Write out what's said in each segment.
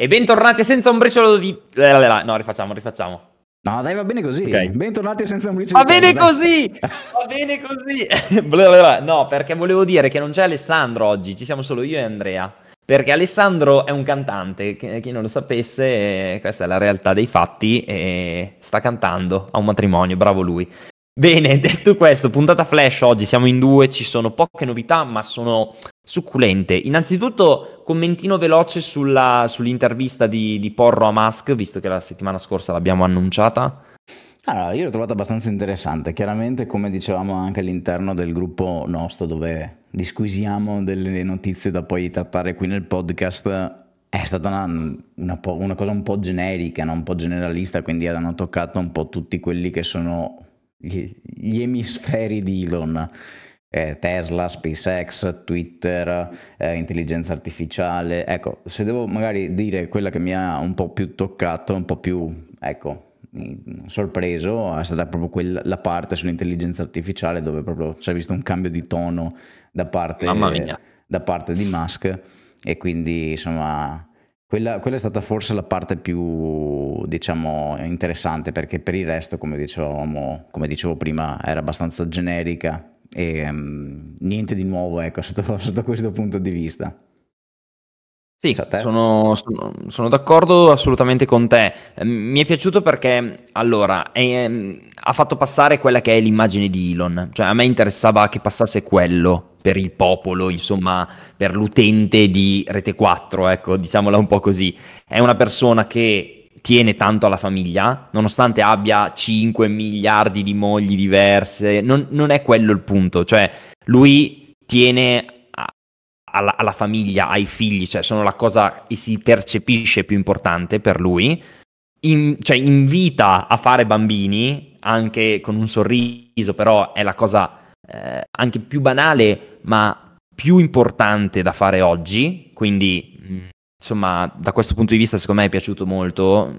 E bentornati senza un briciolo di... No, rifacciamo, rifacciamo. No, dai, va bene così. Okay. Bentornati senza un briciolo Va bene così! va bene così! no, perché volevo dire che non c'è Alessandro oggi, ci siamo solo io e Andrea. Perché Alessandro è un cantante, chi non lo sapesse, questa è la realtà dei fatti, e sta cantando a un matrimonio, bravo lui. Bene, detto questo, puntata flash oggi, siamo in due, ci sono poche novità, ma sono succulente. Innanzitutto, commentino veloce sulla, sull'intervista di, di, Porro a Musk, visto che la settimana scorsa l'abbiamo annunciata. Allora, io l'ho trovata abbastanza interessante. Chiaramente, come dicevamo anche all'interno del gruppo nostro, dove disquisiamo delle notizie da poi trattare qui nel podcast, è stata una, una, una cosa un po' generica, no? un po' generalista, quindi hanno toccato un po' tutti quelli che sono gli, gli emisferi di Elon. Eh, Tesla, SpaceX, Twitter, eh, intelligenza artificiale. Ecco, se devo magari dire quella che mi ha un po' più toccato, un po' più, ecco, sorpreso, è stata proprio quella, la parte sull'intelligenza artificiale dove proprio c'è visto un cambio di tono da parte, da parte di Musk e quindi insomma quella, quella, è stata forse la parte più, diciamo, interessante perché per il resto, come, dicevamo, come dicevo prima, era abbastanza generica e um, niente di nuovo, ecco, sotto, sotto questo punto di vista. Sì, sono, sono, sono, d'accordo assolutamente con te. Ehm, mi è piaciuto perché, allora, è, ehm, ha fatto passare quella che è l'immagine di Elon. Cioè, a me interessava che passasse quello per il popolo, insomma, per l'utente di Rete 4, ecco, diciamola un po' così. È una persona che tiene tanto alla famiglia, nonostante abbia 5 miliardi di mogli diverse, non, non è quello il punto, cioè lui tiene alla, alla, famiglia, ai figli, cioè sono la cosa che si percepisce più importante per lui, in, cioè invita a fare bambini, anche con un sorriso, però è la cosa eh, anche più banale, ma più importante da fare oggi. Quindi, mm, insomma, da questo punto di vista, secondo me è piaciuto molto.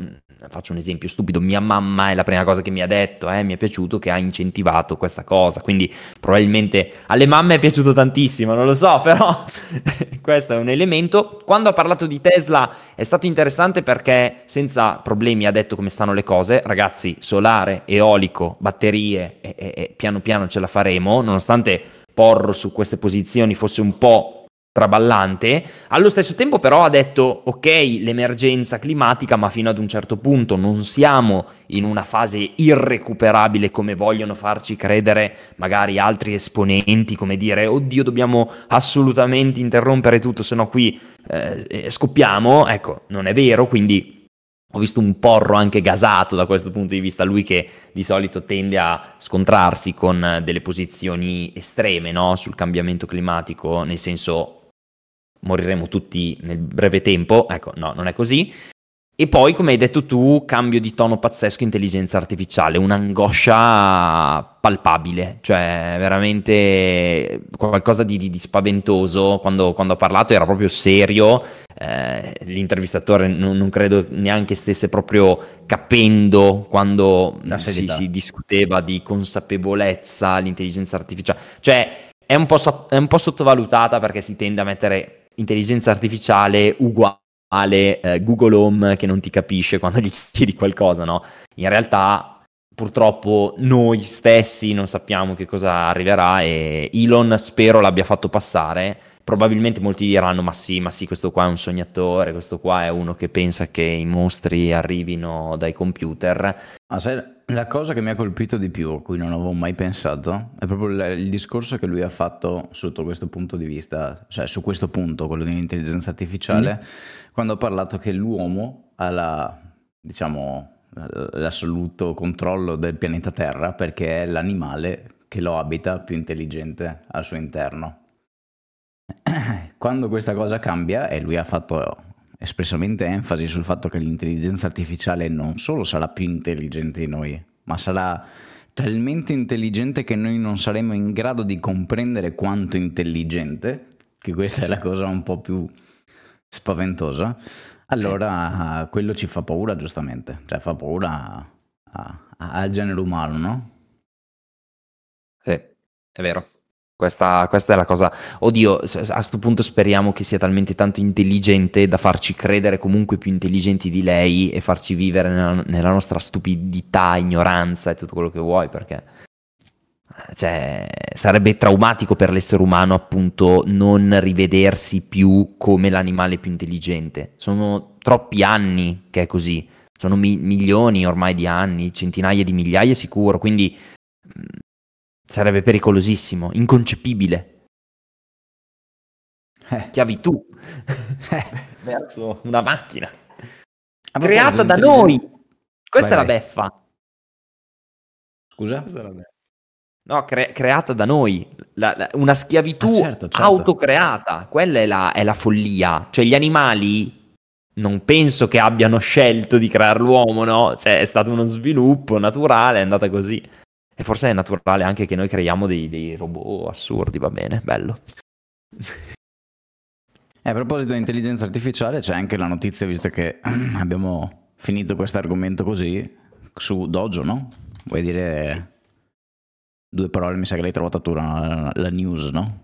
Faccio un esempio stupido, mia mamma è la prima cosa che mi ha detto, eh, mi è piaciuto che ha incentivato questa cosa, quindi probabilmente alle mamme è piaciuto tantissimo, non lo so, però questo è un elemento. Quando ha parlato di Tesla è stato interessante perché senza problemi ha detto come stanno le cose, ragazzi, solare, eolico, batterie e, e, e piano piano ce la faremo, nonostante Porro su queste posizioni fosse un po' traballante. Allo stesso tempo però ha detto ok l'emergenza climatica ma fino ad un certo punto non siamo in una fase irrecuperabile come vogliono farci credere magari altri esponenti come dire oddio dobbiamo assolutamente interrompere tutto se no qui eh, scoppiamo ecco non è vero quindi ho visto un porro anche gasato da questo punto di vista, lui che di solito tende a scontrarsi con delle posizioni estreme no? sul cambiamento climatico, nel senso moriremo tutti nel breve tempo, ecco, no, non è così. E poi, come hai detto tu, cambio di tono pazzesco, intelligenza artificiale, un'angoscia palpabile, cioè veramente qualcosa di, di, di spaventoso. Quando, quando, ho parlato era proprio serio, eh, l'intervistatore non, non, credo neanche stesse proprio capendo quando si, si, discuteva di consapevolezza, l'intelligenza artificiale. Cioè, è un, è un po' sottovalutata perché si tende a mettere intelligenza artificiale uguale eh, Google Home che non ti capisce quando gli chiedi qualcosa, no? In realtà purtroppo noi stessi non sappiamo che cosa arriverà e Elon spero l'abbia fatto passare. Probabilmente molti diranno ma sì, ma sì, questo qua è un sognatore, questo qua è uno che pensa che i mostri arrivino dai computer. Ma sai, la cosa che mi ha colpito di più, a cui non avevo mai pensato, è proprio il, il, discorso che lui ha fatto sotto questo punto di vista, cioè su questo punto, quello dell'intelligenza artificiale, mm. quando ha parlato che l'uomo ha la, diciamo, l'assoluto controllo del pianeta Terra perché è l'animale che lo abita più intelligente al suo interno. Quando questa cosa cambia, e lui ha fatto espressamente enfasi sul fatto che l'intelligenza artificiale non solo sarà più intelligente di noi, ma sarà talmente intelligente che noi non saremo in grado di comprendere quanto intelligente, che questa è la cosa un po' più spaventosa, allora quello ci fa paura giustamente, cioè fa paura al genere umano, no? Sì, è vero. Questa, questa, è la cosa. Oddio, a questo punto speriamo che sia talmente tanto intelligente da farci credere comunque più intelligenti di lei e farci vivere nella, nella nostra stupidità, ignoranza e tutto quello che vuoi, perché cioè, sarebbe traumatico per l'essere umano appunto non rivedersi più come l'animale più intelligente. Sono troppi anni che è così, sono mi- milioni ormai di anni, centinaia di migliaia sicuro, quindi mh, sarebbe pericolosissimo, inconcepibile. Eh. Chiavi tu eh. verso una macchina creata da noi. Questa vai, è la beffa. Scusa? No, cre- creata da noi, la, la, una schiavitù ah, certo, certo. autocreata, quella è la, è la, follia. Cioè gli animali non penso che abbiano scelto di creare l'uomo, no? Cioè è stato uno sviluppo naturale, è andata così. E forse è naturale anche che noi creiamo dei, dei robot assurdi, va bene, bello. E a proposito di intelligenza artificiale c'è anche la notizia, visto che abbiamo finito questo argomento così, su Dojo, no? Vuoi dire... Sì Due parole, mi sa che l'hai trovata tu la, la news, no?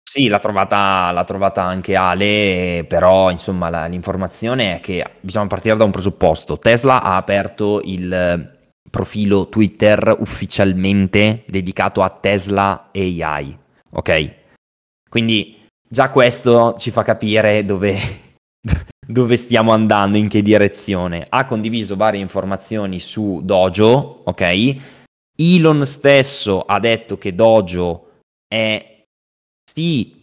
Sì, l'ha trovata, l'ha trovata, anche Ale, però insomma la, l'informazione è che bisogna partire da un presupposto. Tesla ha aperto il profilo Twitter ufficialmente dedicato a Tesla AI, ok? Quindi già questo ci fa capire dove, dove stiamo andando, in che direzione. Ha condiviso varie informazioni su Dojo, ok? Elon stesso ha detto che Dojo è sì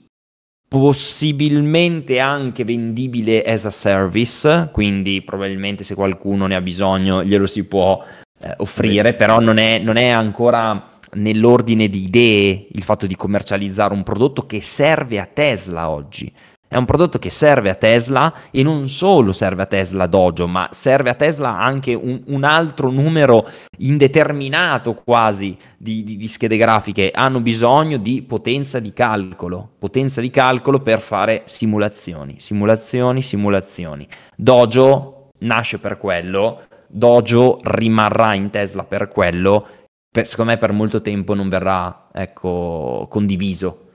possibilmente anche vendibile as a service, quindi probabilmente se qualcuno ne ha bisogno glielo si può eh, offrire, Beh. però non è, non è ancora nell'ordine di idee il fatto di commercializzare un prodotto che serve a Tesla oggi. È un prodotto che serve a Tesla e non solo serve a Tesla Dojo, ma serve a Tesla anche un, un altro numero indeterminato quasi di, di, di, schede grafiche. Hanno bisogno di potenza di calcolo, potenza di calcolo per fare simulazioni, simulazioni, simulazioni. Dojo nasce per quello, Dojo rimarrà in Tesla per quello. Per, secondo me per molto tempo non verrà ecco, condiviso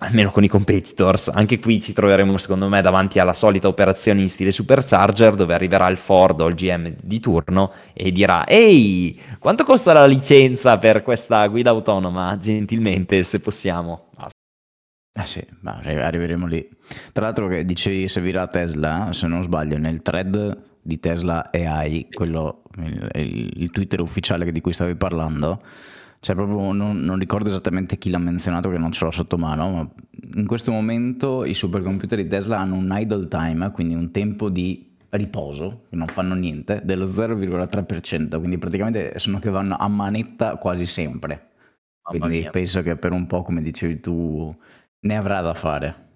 almeno con i competitors. Anche qui ci troveremo, secondo me, davanti alla solita operazione in stile supercharger, dove arriverà il Ford o il GM di turno e dirà: Ehi, quanto costa la licenza per questa guida autonoma? Gentilmente, se possiamo. Basta. Eh sì, arriveremo lì. Tra l'altro, che dicevi servirà a Tesla, se non sbaglio, nel thread di Tesla AI, quello, il, il, Twitter ufficiale di cui stavi parlando cioè, proprio non, non, ricordo esattamente chi l'ha menzionato, che non ce l'ho sotto mano, ma in questo momento i supercomputer di Tesla hanno un idle time, quindi un tempo di riposo, che non fanno niente, dello 0,3%, quindi praticamente sono che vanno a manetta quasi sempre. Quindi penso che per un po', come dicevi tu, ne avrà da fare.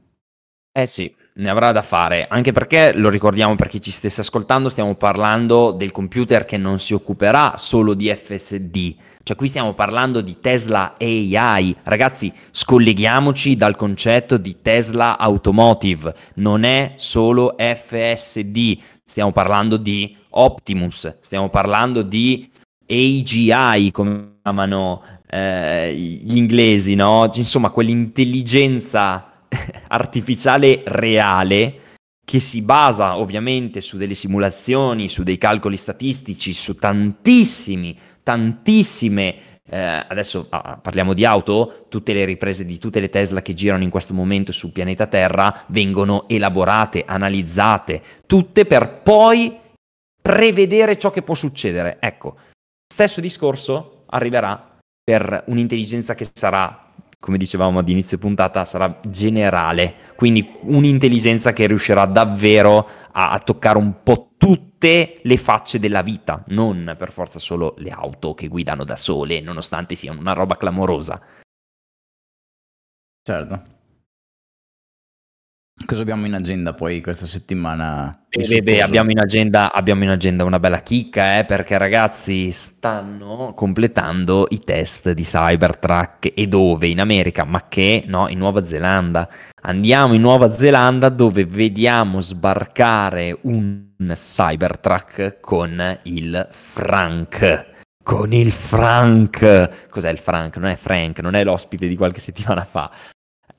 Eh sì, ne avrà da fare, anche perché lo ricordiamo per chi ci stesse ascoltando, stiamo parlando del computer che non si occuperà solo di FSD, cioè qui stiamo parlando di Tesla AI. Ragazzi, scolleghiamoci dal concetto di Tesla Automotive. Non è solo FSD, stiamo parlando di Optimus, stiamo parlando di AGI, come chiamano eh, gli inglesi, no? Insomma, quell'intelligenza artificiale reale che si basa ovviamente su delle simulazioni, su dei calcoli statistici, su tantissimi tantissime eh, adesso ah, parliamo di auto, tutte le riprese di tutte le Tesla che girano in questo momento sul pianeta Terra vengono elaborate, analizzate, tutte per poi prevedere ciò che può succedere. Ecco, stesso discorso arriverà per un'intelligenza che sarà come dicevamo ad inizio puntata, sarà generale, quindi un'intelligenza che riuscirà davvero a, a, toccare un po' tutte le facce della vita, non per forza solo le auto che guidano da sole, nonostante siano una roba clamorosa. Certo. Cosa abbiamo in agenda poi questa settimana? Beh, beh, abbiamo, in agenda, abbiamo in agenda una bella chicca, eh, perché ragazzi stanno completando i test di Cybertruck e dove? In America, ma che? No, in Nuova Zelanda. Andiamo in Nuova Zelanda dove vediamo sbarcare un Cybertruck con il Frank. con il Frank. Cos'è il Frank? Non è Frank, non è l'ospite di qualche settimana fa.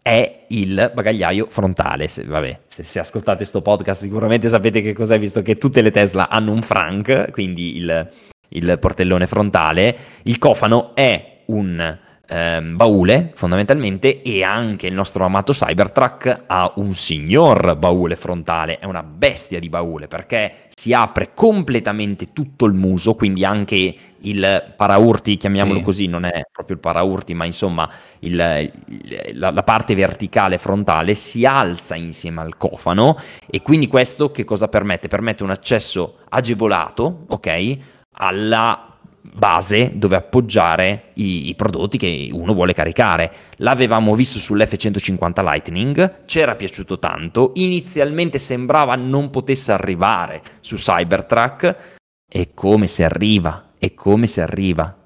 È il bagagliaio frontale. Se, vabbè, se, se ascoltate questo podcast sicuramente sapete che cos'è, visto che tutte le Tesla hanno un Frank, quindi il, il portellone frontale. Il cofano è un ehm, baule fondamentalmente e anche il nostro amato Cybertruck ha un signor baule frontale, è una bestia di baule perché si apre completamente tutto il muso, quindi anche il paraurti, chiamiamolo sì. così, non è proprio il paraurti, ma insomma il, la, la, parte verticale frontale si alza insieme al cofano e quindi questo che cosa permette? Permette un accesso agevolato, ok, alla base dove appoggiare i, i, prodotti che uno vuole caricare. L'avevamo visto sull'F150 Lightning, ci era piaciuto tanto, inizialmente sembrava non potesse arrivare su Cybertruck e come si arriva, e come si arriva.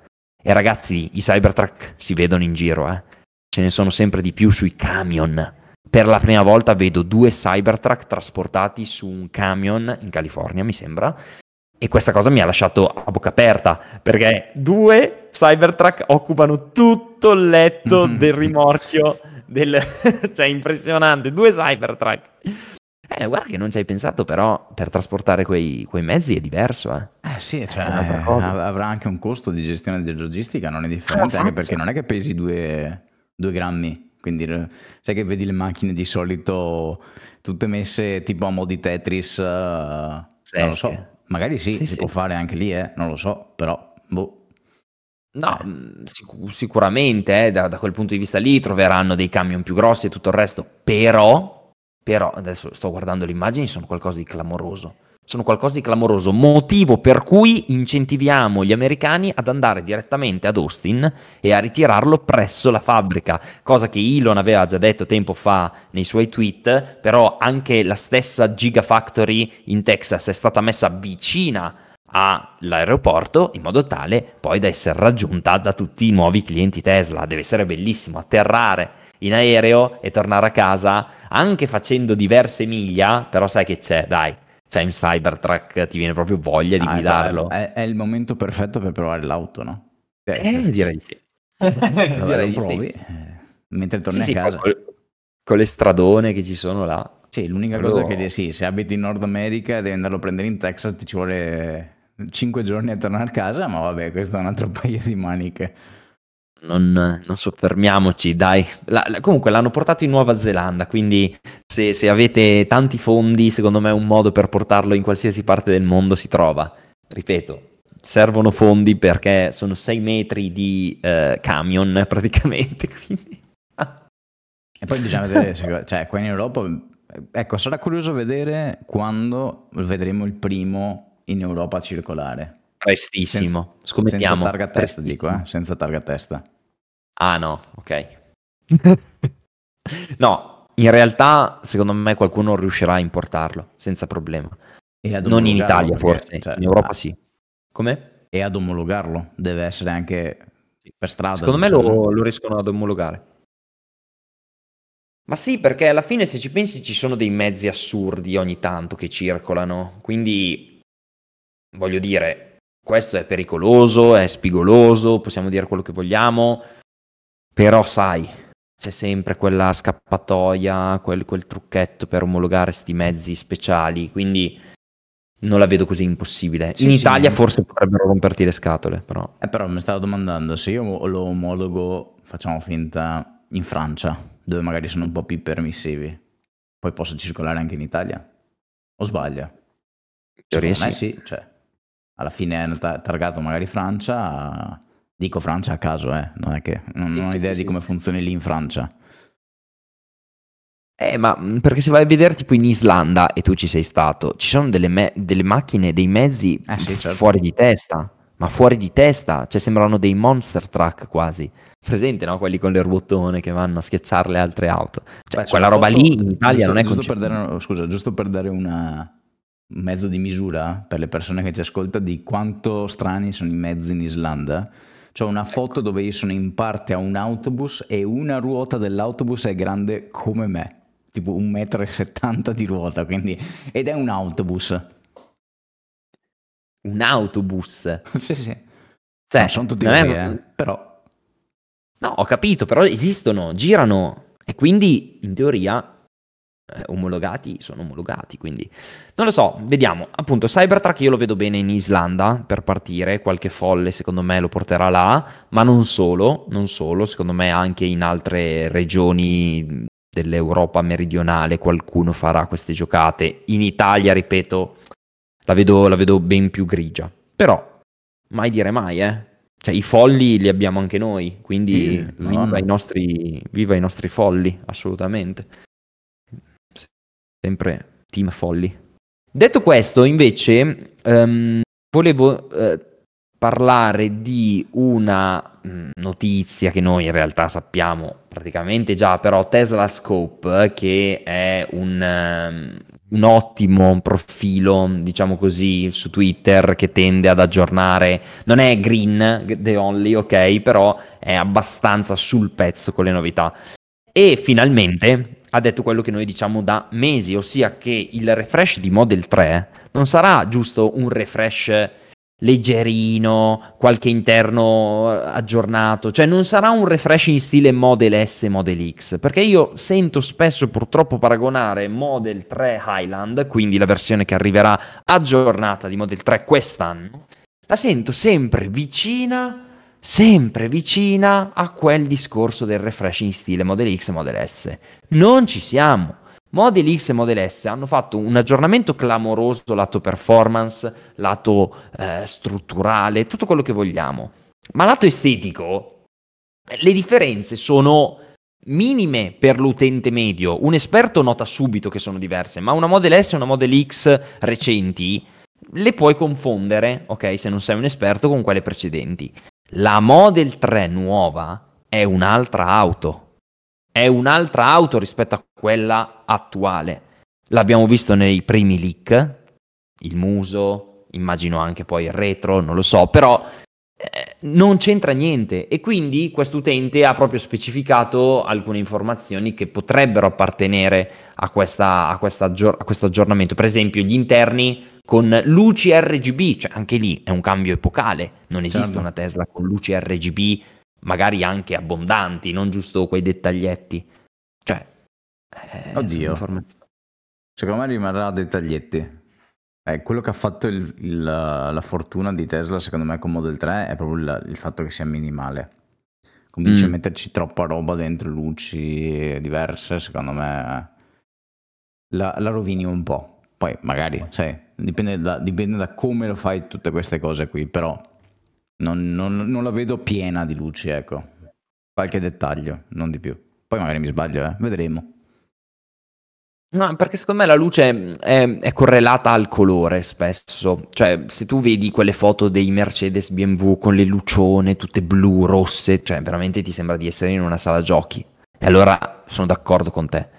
E ragazzi, i Cybertruck si vedono in giro, eh. ce ne sono sempre di più sui camion. Per la prima volta vedo due Cybertruck trasportati su un camion in California, mi sembra, e questa cosa mi ha lasciato a bocca aperta, perché due Cybertruck occupano tutto il letto del rimorchio, del... cioè impressionante, due Cybertruck. Eh, guarda che non ci hai pensato, però per trasportare quei, quei mezzi è diverso. Eh, eh sì, cioè, eh, avrà anche un costo di gestione di logistica, non è differente, ah, anche perché non è che pesi due, due grammi. Quindi sai che vedi le macchine di solito tutte messe tipo a mo' di Tetris, uh, non lo so Magari sì, sì si sì. può fare anche lì, eh? non lo so, però boh. No, mm, sic- sicuramente eh, da, da, quel punto di vista lì troveranno dei camion più grossi e tutto il resto, però, però adesso sto guardando le immagini, sono qualcosa di clamoroso sono qualcosa di clamoroso, motivo per cui incentiviamo gli americani ad andare direttamente ad Austin e a ritirarlo presso la fabbrica, cosa che Elon aveva già detto tempo fa nei suoi tweet, però anche la stessa Gigafactory in Texas è stata messa vicina all'aeroporto in modo tale poi da essere raggiunta da tutti i nuovi clienti Tesla. Deve essere bellissimo atterrare in aereo e tornare a casa anche facendo diverse miglia, però sai che c'è, dai cioè in Cybertruck ti viene proprio voglia di ah, guidarlo. È, è, il momento perfetto per provare l'auto, no? Eh, eh direi di sì. direi lo provi, sì. Eh, mentre torni sì, a casa. Con, con, le stradone che ci sono là. Sì, l'unica Però... cosa che sì, se abiti in Nord America devi andarlo a prendere in Texas, ti ci vuole 5 giorni a tornare a casa, ma vabbè, questo è un altro paio di maniche non, non soffermiamoci, dai. La, la, comunque l'hanno portato in Nuova Zelanda, quindi se, se, avete tanti fondi, secondo me un modo per portarlo in qualsiasi parte del mondo si trova. Ripeto, servono fondi perché sono 6 metri di eh, camion praticamente. Quindi... e poi bisogna vedere, cioè qua in Europa, ecco, sarà curioso vedere quando vedremo il primo in Europa circolare. Prestissimo, senza, scommettiamo. Senza targa testa, dico, eh? senza targa testa. Ah no, ok. no, in realtà secondo me qualcuno riuscirà a importarlo senza problema. Non in Italia perché, forse, cioè, in Europa ah, sì. Come? E ad omologarlo, deve essere anche per strada. Secondo me lo, lo riescono ad omologare. Ma sì, perché alla fine se ci pensi ci sono dei mezzi assurdi ogni tanto che circolano, quindi voglio dire, questo è pericoloso, è spigoloso, possiamo dire quello che vogliamo, però sai, c'è sempre quella scappatoia, quel, quel trucchetto per omologare questi mezzi speciali, quindi non la vedo così impossibile. Sì, In sì, Italia forse potrebbero romperti le scatole, però. Eh, però mi stavo domandando, se io lo omologo, facciamo finta, in Francia, dove magari sono un po' più permissivi, poi posso circolare anche in Italia? O sbaglio? Teoria sì. sì, cioè alla fine è targato magari Francia, dico Francia a caso, eh, non è che non, non ho idea di come funzioni lì in Francia. Eh, ma mm, perché se vai a vedere tipo in Islanda e tu ci sei stato, ci sono delle, me- delle macchine, dei mezzi eh sì, certo. fuori di testa, ma fuori di testa, cioè sembrano dei monster truck quasi. Presente, no? Quelli con le ruotone che vanno a schiacciare le altre auto. Cioè, Beh, quella roba foto, lì in Italia giusto, non è giusto per dare, Scusa, giusto per dare una, mezzo di misura per le persone che ci ascoltano di quanto strani sono i mezzi in Islanda. C'ho una foto dove io sono in parte a un autobus e una ruota dell'autobus è grande come me, tipo un metro e settanta di ruota, quindi... ed è un autobus. Un autobus? sì, sì. Cioè, non sono tutti così, è... eh, però... No, ho capito, però esistono, girano e quindi in teoria eh, omologati sono omologati, quindi non lo so, vediamo. Appunto, Cybertruck io lo vedo bene in Islanda per partire, qualche folle secondo me lo porterà là, ma non solo, non solo, secondo me anche in altre regioni dell'Europa meridionale qualcuno farà queste giocate. In Italia, ripeto, la vedo, la vedo ben più grigia. Però, mai dire mai, eh. Cioè, i folli li abbiamo anche noi, quindi sì, viva, no. i nostri, viva i nostri folli, assolutamente sempre team folli. Detto questo, invece, um, volevo uh, parlare di una mm, notizia che noi in realtà sappiamo praticamente già, però Tesla Scope, che è un, um, un ottimo profilo, diciamo così, su Twitter che tende ad aggiornare, non è green the only, ok, però è abbastanza sul pezzo con le novità. E finalmente ha detto quello che noi diciamo da mesi, ossia che il refresh di Model 3 non sarà giusto un refresh leggerino, qualche interno aggiornato, cioè non sarà un refresh in stile Model S, Model X, perché io sento spesso purtroppo paragonare Model 3 Highland, quindi la versione che arriverà aggiornata di Model 3 quest'anno, la sento sempre vicina sempre vicina a quel discorso del refresh in stile Model X e Model S. Non ci siamo. Model X e Model S hanno fatto un aggiornamento clamoroso lato performance, lato eh, strutturale, tutto quello che vogliamo. Ma lato estetico, le differenze sono minime per l'utente medio. Un esperto nota subito che sono diverse, ma una Model S e una Model X recenti le puoi confondere, ok, se non sei un esperto, con quelle precedenti. La Model 3 nuova è un'altra auto. È un'altra auto rispetto a quella attuale. L'abbiamo visto nei primi leak, il muso, immagino anche poi il retro, non lo so, però eh, non c'entra niente e quindi quest'utente ha proprio specificato alcune informazioni che potrebbero appartenere a, questa, a, questa, a questo aggiornamento. Per esempio, gli interni con luci RGB, cioè anche lì è un cambio epocale, non esiste certo. una Tesla con luci RGB magari anche abbondanti, non giusto quei dettaglietti. Cioè, eh, oddio. Secondo me rimarrà dettaglietti. Eh, quello che ha fatto il, il, la fortuna di Tesla, secondo me, con Model 3 è proprio il, il fatto che sia minimale. Comincia mm. a metterci troppa roba dentro, luci diverse, secondo me la, la rovini un po'. Poi magari, sai, dipende da, dipende da, come lo fai tutte queste cose qui, però non, non, non, la vedo piena di luci, ecco. Qualche dettaglio, non di più. Poi magari mi sbaglio, eh? vedremo. No, perché secondo me la luce è, è, correlata al colore spesso. Cioè, se tu vedi quelle foto dei Mercedes BMW con le lucione tutte blu, rosse, cioè veramente ti sembra di essere in una sala giochi. E allora sono d'accordo con te.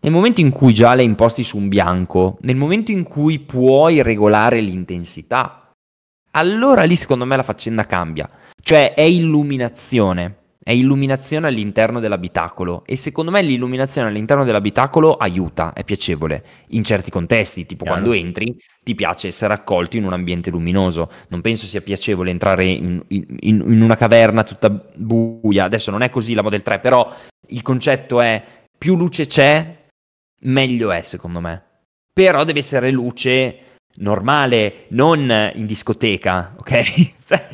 Nel momento in cui già le imposti su un bianco, nel momento in cui puoi regolare l'intensità, allora lì secondo me la faccenda cambia. Cioè è illuminazione, è illuminazione all'interno dell'abitacolo e secondo me l'illuminazione all'interno dell'abitacolo aiuta, è piacevole in certi contesti, tipo Chiaro. quando entri ti piace essere accolto in un ambiente luminoso, non penso sia piacevole entrare in, in, in una caverna tutta buia, adesso non è così la Model 3, però il concetto è più luce c'è, meglio è secondo me. Però deve essere luce normale, non in discoteca, ok? Cioè,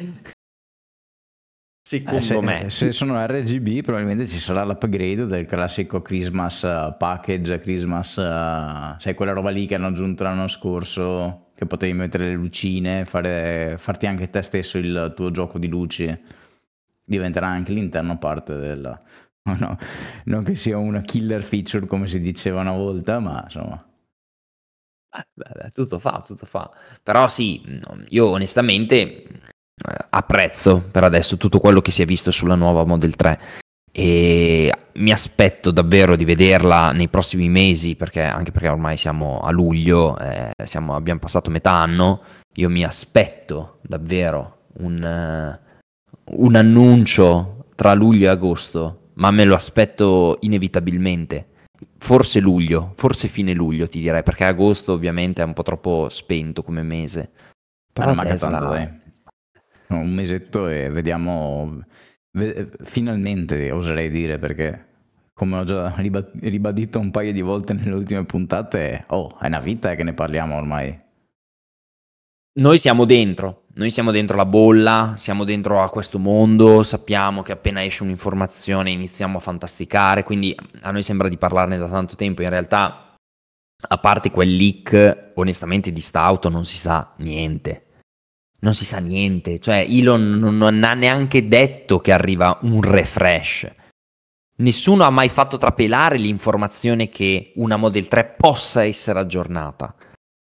secondo eh, se, me. Se sono RGB probabilmente ci sarà l'upgrade del classico Christmas uh, package, Christmas, uh, sai quella roba lì che hanno aggiunto l'anno scorso, che potevi mettere le lucine, fare, farti anche te stesso il tuo gioco di luci, diventerà anche l'interno parte del no, non che sia una killer feature come si diceva una volta, ma insomma. Eh, beh, tutto fa, tutto fa. Però sì, io onestamente eh, apprezzo per adesso tutto quello che si è visto sulla nuova Model 3 e mi aspetto davvero di vederla nei prossimi mesi perché anche perché ormai siamo a luglio, eh, siamo, abbiamo passato metà anno, io mi aspetto davvero un, uh, un annuncio tra luglio e agosto ma me lo aspetto inevitabilmente. Forse luglio, forse fine luglio ti direi, perché agosto ovviamente è un po' troppo spento come mese. Però manca Tesla... tanto, dai. un mesetto e vediamo, finalmente oserei dire perché come ho già ribadito un paio di volte nelle ultime puntate, oh, è una vita che ne parliamo ormai. Noi siamo dentro, noi siamo dentro la bolla, siamo dentro a questo mondo, sappiamo che appena esce un'informazione iniziamo a fantasticare, quindi a noi sembra di parlarne da tanto tempo, in realtà a parte quel leak, onestamente di sta auto non si sa niente. Non si sa niente, cioè Elon non, non ha neanche detto che arriva un refresh. Nessuno ha mai fatto trapelare l'informazione che una Model 3 possa essere aggiornata.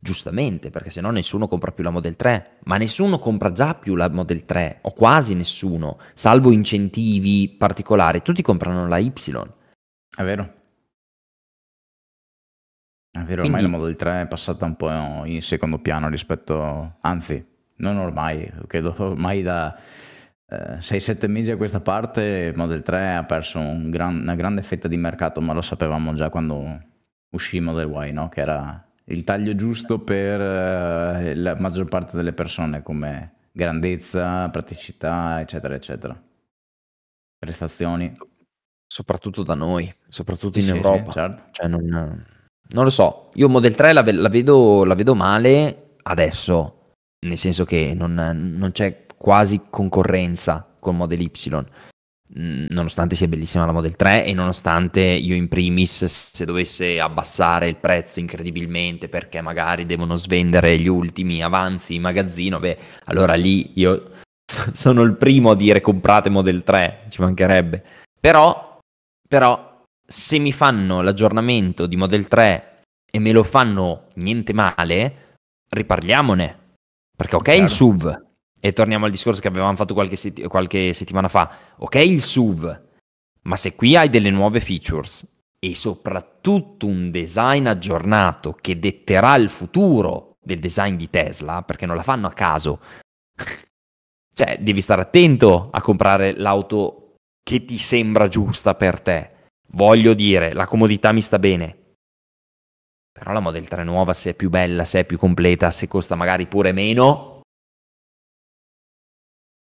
Giustamente, perché se no nessuno compra più la Model 3, ma nessuno compra già più la Model 3, o quasi nessuno, salvo incentivi particolari, tutti comprano la Y. È vero. È vero, ormai Quindi... la Model 3 è passata un po' in secondo piano rispetto, anzi, non ormai, credo ormai da eh, 6-7 mesi a questa parte Model 3 ha perso un gran, una grande fetta di mercato, ma lo sapevamo già quando uscì Model Y, no? che era il taglio giusto per eh, la maggior parte delle persone come grandezza, praticità, eccetera, eccetera. Prestazioni. Soprattutto da noi, soprattutto in sì, Europa. Sì, certo. cioè non, non, lo so, io Model 3 la, la, vedo, la, vedo, male adesso, nel senso che non, non c'è quasi concorrenza con Model Y nonostante sia bellissima la Model 3 e nonostante io in primis se dovesse abbassare il prezzo incredibilmente perché magari devono svendere gli ultimi avanzi in magazzino, beh, allora lì io sono il primo a dire comprate Model 3, ci mancherebbe. Però, però se mi fanno l'aggiornamento di Model 3 e me lo fanno niente male, riparliamone. Perché ok il SUV, e torniamo al discorso che avevamo fatto qualche, sett- qualche settimana fa, ok il SUV, ma se qui hai delle nuove features e soprattutto un design aggiornato che detterà il futuro del design di Tesla, perché non la fanno a caso, cioè devi stare attento a comprare l'auto che ti sembra giusta per te. Voglio dire, la comodità mi sta bene. Però la Model 3 nuova, se è più bella, se è più completa, se costa magari pure meno,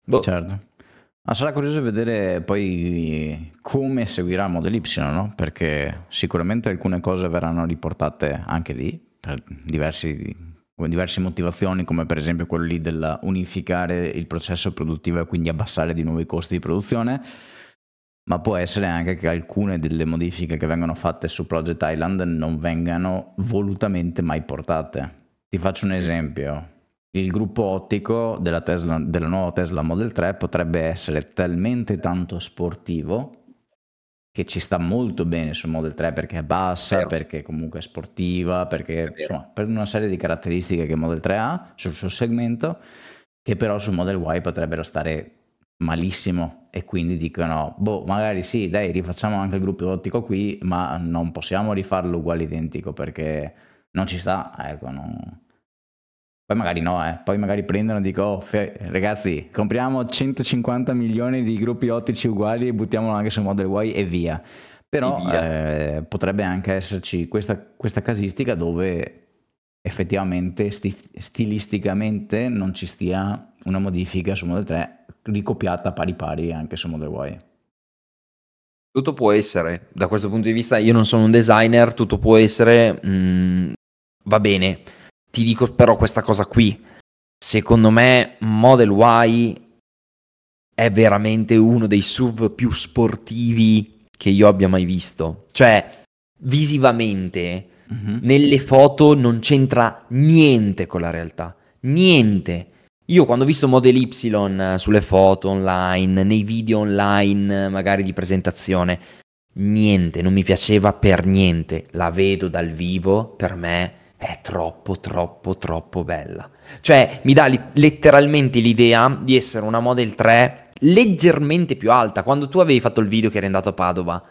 Boh. Certo. Ma sarà curioso vedere poi come seguirà Model Y, no? Perché sicuramente alcune cose verranno riportate anche lì, per diversi, diverse motivazioni, come per esempio quello lì del unificare il processo produttivo e quindi abbassare di nuovo i costi di produzione, ma può essere anche che alcune delle modifiche che vengono fatte su Project Island non vengano volutamente mai portate. Ti faccio un esempio il gruppo ottico della, Tesla, della nuova Tesla Model 3 potrebbe essere talmente tanto sportivo che ci sta molto bene sul Model 3 perché è bassa, Vero. perché comunque è sportiva, perché è insomma, per una serie di caratteristiche che Model 3 ha sul suo segmento, che però sul Model Y potrebbero stare malissimo e quindi dicono, boh, magari sì, dai, rifacciamo anche il gruppo ottico qui, ma non possiamo rifarlo uguale identico perché non ci sta, ecco, non poi magari no, eh. poi magari prendono e dicono, oh, fe- ragazzi, compriamo 150 milioni di gruppi ottici uguali e buttiamolo anche su Model Y e via. Però via. Eh, potrebbe anche esserci questa, questa casistica dove effettivamente sti- stilisticamente non ci stia una modifica su Model 3 ricopiata pari pari anche su Model Y. Tutto può essere, da questo punto di vista io non sono un designer, tutto può essere, mh, mm, va bene ti dico però questa cosa qui. Secondo me Model Y è veramente uno dei SUV più sportivi che io abbia mai visto. Cioè, visivamente, mm-hmm. nelle foto non c'entra niente con la realtà. Niente. Io quando ho visto Model Y sulle foto online, nei video online, magari di presentazione, niente, non mi piaceva per niente. La vedo dal vivo, per me è troppo, troppo, troppo bella. Cioè, mi dà li- letteralmente l'idea di essere una Model 3 leggermente più alta. Quando tu avevi fatto il video che eri andato a Padova,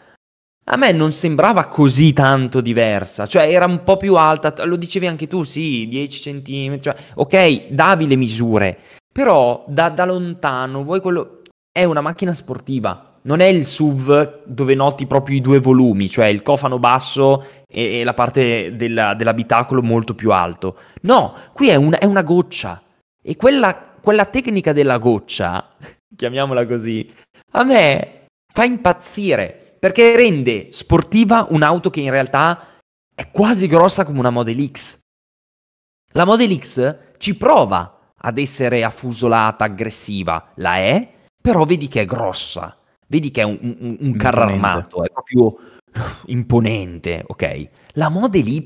a me non sembrava così tanto diversa. Cioè, era un po' più alta, lo dicevi anche tu, sì, 10 cm. Cioè, ok, davi le misure, però da, da lontano, vuoi quello... È una macchina sportiva, non è il SUV dove noti proprio i due volumi, cioè il cofano basso e, e la parte della, dell'abitacolo molto più alto. No, qui è, un, è una goccia. E quella quella tecnica della goccia, chiamiamola così, a me fa impazzire perché rende sportiva un'auto che in realtà è quasi grossa come una Model X. La Model X ci prova ad essere affusolata, aggressiva, la è, però vedi che è grossa, vedi che è un, un, un carro armato, è proprio imponente, ok? La Model Y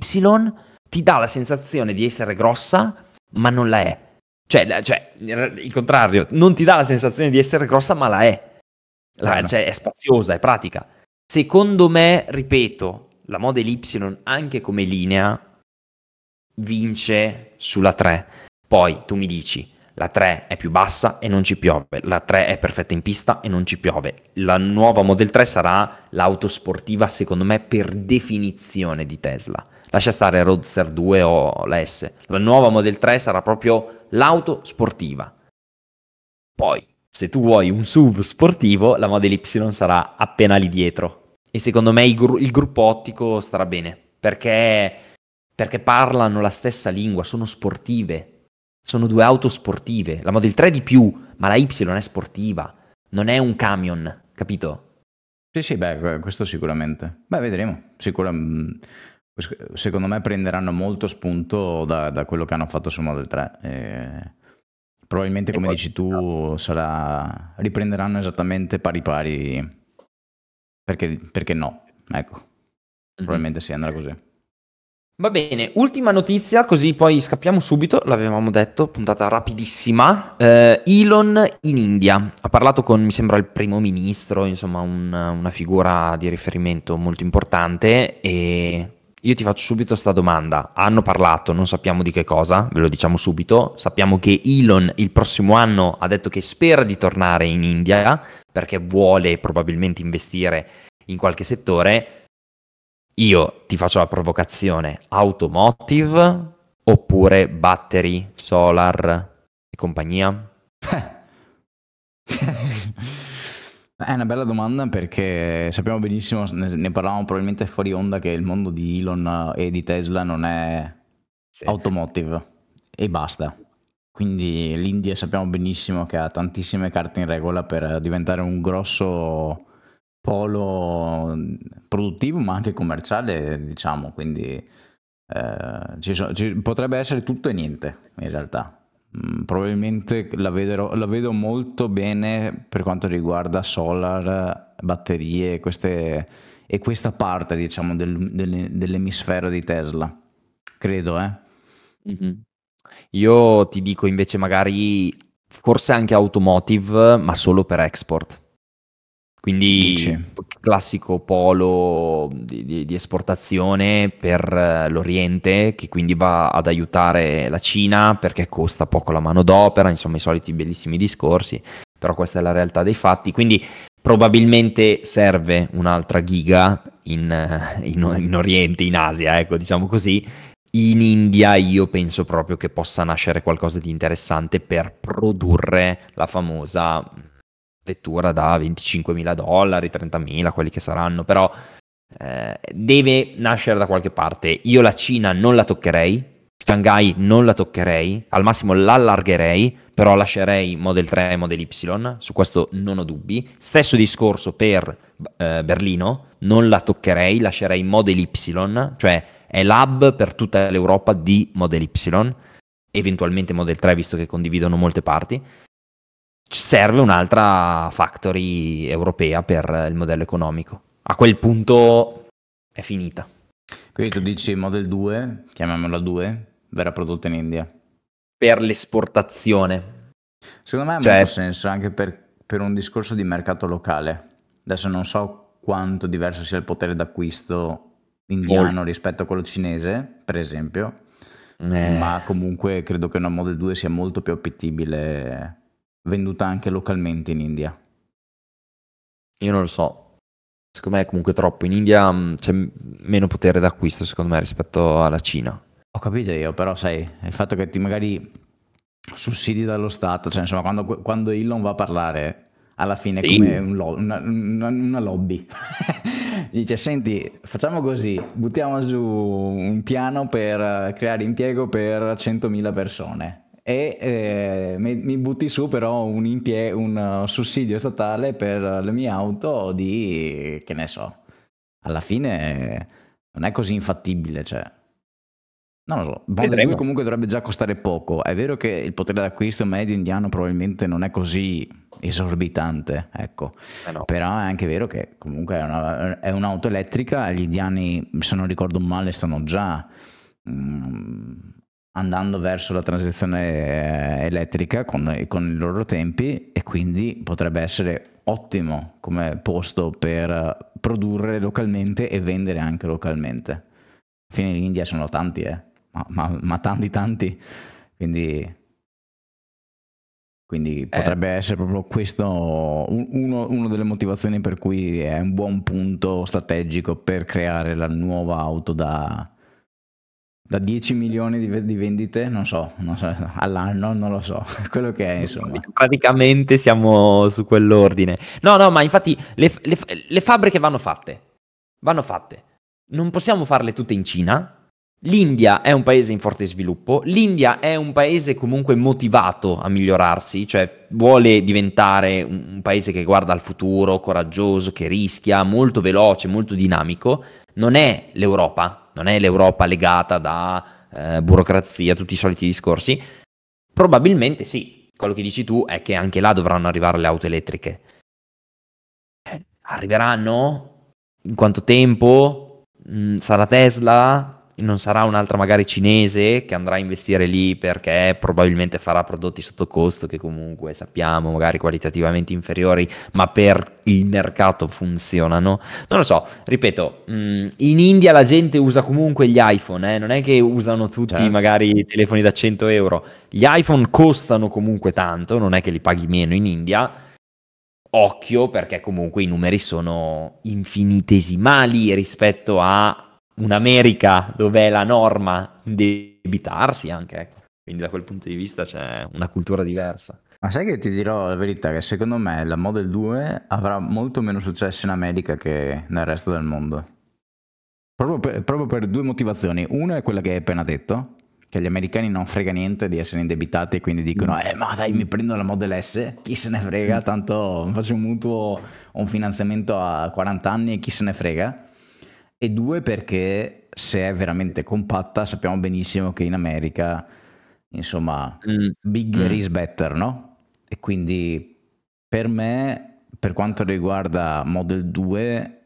ti dà la sensazione di essere grossa, ma non la è. Cioè, cioè, il contrario, non ti dà la sensazione di essere grossa, ma la è. La, cioè, è spaziosa, è pratica. Secondo me, ripeto, la Model Y anche come linea vince sulla 3. Poi tu mi dici, la 3 è più bassa e non ci piove, la 3 è perfetta in pista e non ci piove. La nuova Model 3 sarà l'auto sportiva, secondo me, per definizione di Tesla. Lascia stare Roadster 2 o la S. La nuova Model 3 sarà proprio l'auto sportiva. Poi, se tu vuoi un SUV sportivo, la Model Y sarà appena lì dietro. E secondo me il, gru- il gruppo ottico starà bene, perché, perché parlano la stessa lingua, sono sportive, sono due auto sportive. La Model 3 di più, ma la Y è sportiva. Non è un camion, capito? Sì, sì, beh, questo sicuramente. Beh, vedremo. Sicuramente. Secondo me prenderanno molto spunto da, da, quello che hanno fatto su Model 3. E probabilmente, come dici tu, sarà... riprenderanno esattamente pari pari. Perché, perché no? Ecco, mm-hmm. probabilmente sì, andrà così. Va bene, ultima notizia, così poi scappiamo subito, l'avevamo detto, puntata rapidissima. Eh, Elon in India, ha parlato con, mi sembra, il primo ministro, insomma un, una figura di riferimento molto importante e io ti faccio subito questa domanda. Hanno parlato, non sappiamo di che cosa, ve lo diciamo subito. Sappiamo che Elon il prossimo anno ha detto che spera di tornare in India perché vuole probabilmente investire in qualche settore. Io ti faccio la provocazione, automotive oppure battery, solar e compagnia? È una bella domanda perché sappiamo benissimo, ne parlavamo probabilmente fuori onda, che il mondo di Elon e di Tesla non è sì. automotive e basta. Quindi l'India sappiamo benissimo che ha tantissime carte in regola per diventare un grosso polo produttivo ma anche commerciale, diciamo, quindi eh, ci so, ci, potrebbe essere tutto e niente in realtà. Mm, probabilmente la, vedrò, la, vedo molto bene per quanto riguarda solar, batterie queste, e questa parte diciamo del, del, dell'emisfero di Tesla, credo. Eh? Mm-hmm. Io ti dico invece magari forse anche automotive, ma solo per export. Quindi Dici. classico polo di, di, di, esportazione per eh, l'Oriente che quindi va ad aiutare la Cina perché costa poco la manodopera, insomma i soliti bellissimi discorsi, però questa è la realtà dei fatti. Quindi probabilmente serve un'altra giga in, eh, in, in Oriente, in Asia, ecco diciamo così. In India io penso proprio che possa nascere qualcosa di interessante per produrre la famosa vettura da 25.000 dollari, 30.000, quelli che saranno, però eh, deve nascere da qualche parte. Io la Cina non la toccherei, Shanghai non la toccherei, al massimo l'allargherei, però lascerei Model 3 e Model Y, su questo non ho dubbi. Stesso discorso per eh, Berlino, non la toccherei, lascerei Model Y, cioè è l'hub per tutta l'Europa di Model Y, eventualmente Model 3 visto che condividono molte parti serve un'altra factory europea per il modello economico. A quel punto è finita. Quindi tu dici Model 2, chiamiamola 2, verrà prodotta in India? Per l'esportazione. Secondo me ha cioè, molto senso anche per, per un discorso di mercato locale. Adesso non so quanto diverso sia il potere d'acquisto indiano molto. rispetto a quello cinese, per esempio, eh. ma comunque credo che una Model 2 sia molto più appetibile venduta anche localmente in India? Io non lo so. Secondo me è comunque troppo. In India mm, c'è meno potere d'acquisto, secondo me, rispetto alla Cina. Ho capito io, però sai, il fatto che ti magari sussidi dallo Stato, cioè insomma quando, quando Elon va a parlare, alla fine è come un lo- una, una, una, lobby. Dice, senti, facciamo così, buttiamo giù un piano per creare impiego per 100.000 persone e eh, mi, mi, butti su però un, impie- un sussidio statale per le mie auto di, che ne so, alla fine non è così infattibile, cioè. Non lo so, 2 comunque dovrebbe già costare poco. È vero che il potere d'acquisto medio indiano probabilmente non è così esorbitante, ecco. Eh no. Però è anche vero che comunque è, una, è, un'auto elettrica, gli indiani, se non ricordo male, stanno già mm, andando verso la transizione eh, elettrica con, con, i loro tempi e quindi potrebbe essere ottimo come posto per produrre localmente e vendere anche localmente. Alla fine in India sono tanti, eh, ma, ma, ma tanti tanti, quindi, quindi eh. potrebbe essere proprio questo uno, una delle motivazioni per cui è un buon punto strategico per creare la nuova auto da, da 10 milioni di, di vendite, non so, non so, all'anno, non lo so, quello che è insomma. Praticamente siamo su quell'ordine. No, no, ma infatti le, le, le fabbriche vanno fatte, vanno fatte. Non possiamo farle tutte in Cina. L'India è un paese in forte sviluppo, l'India è un paese comunque motivato a migliorarsi, cioè vuole diventare un, un paese che guarda al futuro, coraggioso, che rischia, molto veloce, molto dinamico. Non è l'Europa, non è l'Europa legata da eh, burocrazia, tutti i soliti discorsi. Probabilmente sì, quello che dici tu è che anche là dovranno arrivare le auto elettriche. Eh, arriveranno? In quanto tempo? Mm, sarà Tesla? Non sarà un'altra magari cinese che andrà a investire lì perché probabilmente farà prodotti sotto costo che comunque sappiamo magari qualitativamente inferiori ma per il mercato funzionano non lo so ripeto mm, in India la gente usa comunque gli iPhone eh? non è che usano tutti certo. magari telefoni da 100 euro gli iPhone costano comunque tanto non è che li paghi meno in India occhio perché comunque i numeri sono infinitesimali rispetto a un'America dove è la norma indebitarsi anche, ecco. Quindi da quel punto di vista c'è una cultura diversa. Ma sai che ti dirò la verità che secondo me la Model 2 avrà molto meno successo in America che nel resto del mondo. Proprio per, proprio per due motivazioni. Una è quella che hai appena detto, che agli americani non frega niente di essere indebitati e quindi dicono eh ma dai mi prendo la Model S, chi se ne frega, tanto faccio un mutuo o un finanziamento a 40 anni e chi se ne frega e due perché se è veramente compatta sappiamo benissimo che in America insomma mm. bigger mm. is better no? e quindi per me per quanto riguarda Model 2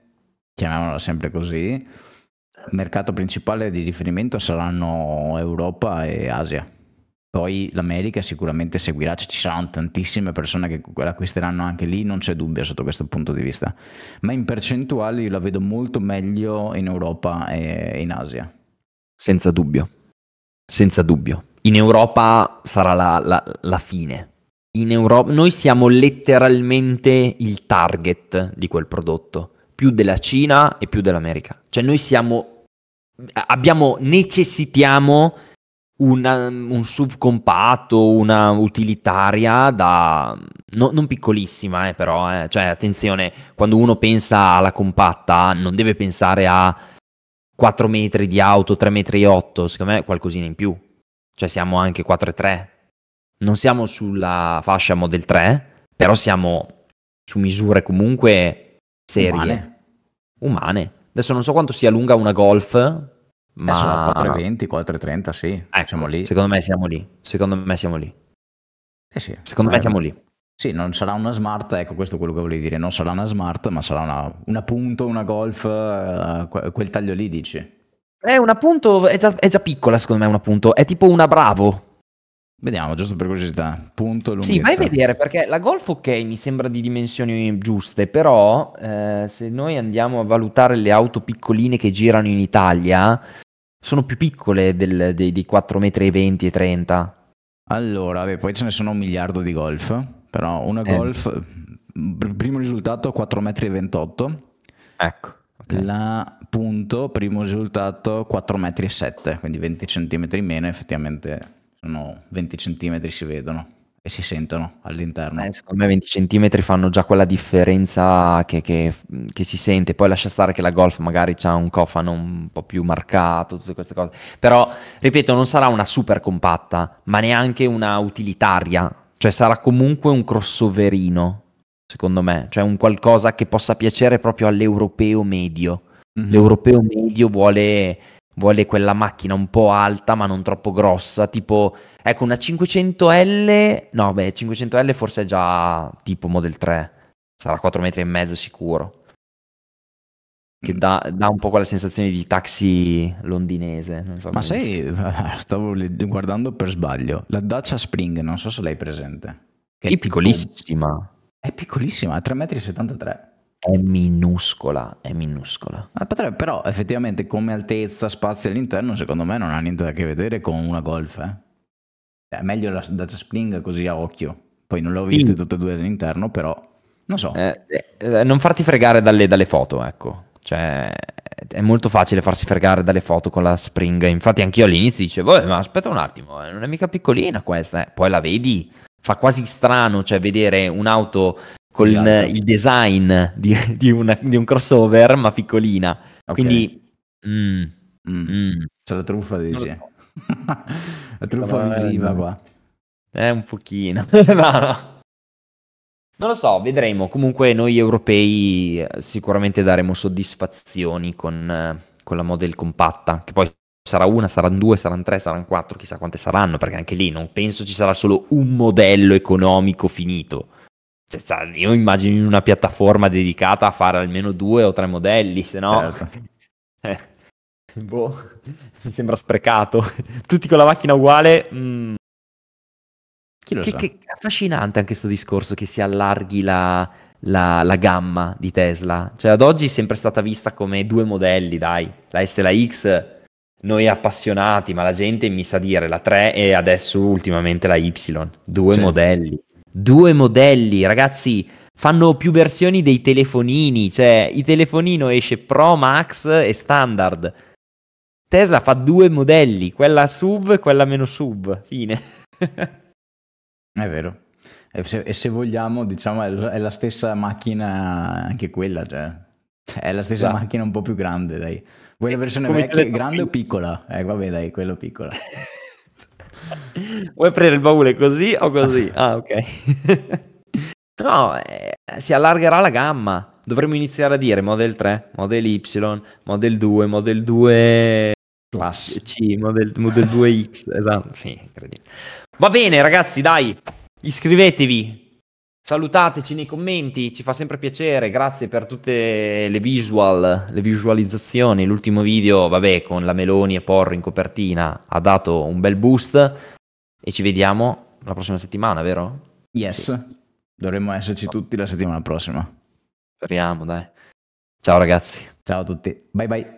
chiamiamola sempre così il mercato principale di riferimento saranno Europa e Asia poi l'America sicuramente seguirà, cioè ci saranno tantissime persone che acquisteranno anche lì, non c'è dubbio sotto questo punto di vista. Ma in percentuale io la vedo molto meglio in Europa e in Asia. Senza dubbio, senza dubbio. In Europa sarà la, la, la fine. In Europa, noi siamo letteralmente il target di quel prodotto, più della Cina e più dell'America. Cioè noi siamo, abbiamo, necessitiamo una, un SUV compatto, una utilitaria da... No, non piccolissima, eh, però, eh. cioè attenzione, quando uno pensa alla compatta non deve pensare a 4 metri di auto, 3 metri e 8, secondo me qualcosina in più. Cioè siamo anche 4 e 3. Non siamo sulla fascia Model 3, però siamo su misure comunque serie. Umane. Umane. Adesso non so quanto sia lunga una Golf, ma... sono 4,20, 4,30, sì. Ecco, siamo lì. Secondo me siamo lì. Secondo me siamo lì. Eh sì. Secondo me siamo lì. Sì, non sarà una smart, ecco questo è quello che volevi dire, non sarà una smart, ma sarà una, una punto, una golf, uh, quel taglio lì dici. È una punto, è già, è già, piccola secondo me una punto, è tipo una bravo. Vediamo, giusto per curiosità, punto, lunghezza. Sì, vai a vedere, perché la golf ok, mi sembra di dimensioni giuste, però eh, se noi andiamo a valutare le auto piccoline che girano in Italia, sono più piccole del, dei, dei 4,20 metri e 30. Allora, beh, poi ce ne sono un miliardo di golf, però una eh. golf, primo risultato 4,28 metri. Ecco. Okay. La punto, primo risultato 4,7 metri, quindi 20 cm in meno, effettivamente sono 20 cm si vedono. E si sentono all'interno. Eh, secondo me 20 cm fanno già quella differenza che, che, che, si sente. Poi lascia stare che la Golf magari ha un cofano un po' più marcato, tutte queste cose. Però, ripeto, non sarà una super compatta, ma neanche una utilitaria. Cioè sarà comunque un crossoverino, secondo me. Cioè un qualcosa che possa piacere proprio all'europeo medio. Mm-hmm. L'europeo medio vuole vuole quella macchina un po' alta ma non troppo grossa, tipo, ecco una 500L, no beh 500L forse è già tipo Model 3, sarà 4 metri e mezzo sicuro, che mm. dà, dà un po' quella sensazione di taxi londinese. So ma sai, stavo guardando per sbaglio, la Dacia Spring, non so se l'hai presente. Che è, è piccolissima. Tipo, è piccolissima, è 3,73 m. È minuscola, è minuscola. Ah, potrebbe, però effettivamente come altezza, spazio all'interno, secondo me non ha niente da che vedere con una Golf. Eh? È meglio la Dacia Spring così a occhio. Poi non le ho viste tutte e due all'interno, però non so. Eh, eh, non farti fregare dalle, dalle foto, ecco. Cioè, è molto facile farsi fregare dalle foto con la Spring. Infatti, anch'io all'inizio dicevo, ma aspetta un attimo, eh, non è mica piccolina questa. Eh. Poi la vedi, fa quasi strano, cioè, vedere un'auto con esatto. il design di, di, una, di, un crossover, ma piccolina. Okay. Quindi... Mm, mm. Mm. C'è la truffa, dici? La truffa no, visiva qua. È un pochino. no, no. Non lo so, vedremo. Comunque noi europei eh, sicuramente daremo soddisfazioni con, eh, con la model compatta, che poi sarà una, saranno due, saranno tre, saranno quattro, chissà quante saranno, perché anche lì non penso ci sarà solo un modello economico finito. Cioè, io immagino in una piattaforma dedicata a fare almeno due o tre modelli, se no... Certo. eh, boh, mi sembra sprecato. Tutti con la macchina uguale... Mm. Che, che, affascinante anche questo discorso che si allarghi la, la, la, gamma di Tesla. Cioè, ad oggi è sempre stata vista come due modelli, dai. La S e la X, noi appassionati, ma la gente mi sa dire la 3 e adesso ultimamente la Y. Due certo. modelli due modelli, ragazzi, fanno più versioni dei telefonini, cioè il telefonino esce Pro, Max e Standard. Tesla fa due modelli, quella sub e quella meno sub, fine. è vero. E se, e se, vogliamo, diciamo, è la stessa macchina anche quella, cioè. È la stessa esatto. macchina un po' più grande, dai. Vuoi la versione vecchia, grande o piccola? Eh, vabbè, dai, quello piccola. Vuoi aprire il baule così o così? Ah, ok. no, eh, si allargherà la gamma. Dovremmo iniziare a dire Model 3, Model Y, Model 2, Model 2 Plus. C, Model, Model 2X. esatto, sì. Va bene, ragazzi, dai, iscrivetevi. Salutateci nei commenti, ci fa sempre piacere, grazie per tutte le visual, le visualizzazioni. L'ultimo video, vabbè, con la Meloni e Porro in copertina ha dato un bel boost e ci vediamo la prossima settimana, vero? Yes, sì. dovremmo esserci tutti la settimana prossima. Speriamo, dai. Ciao ragazzi. Ciao a tutti, bye bye.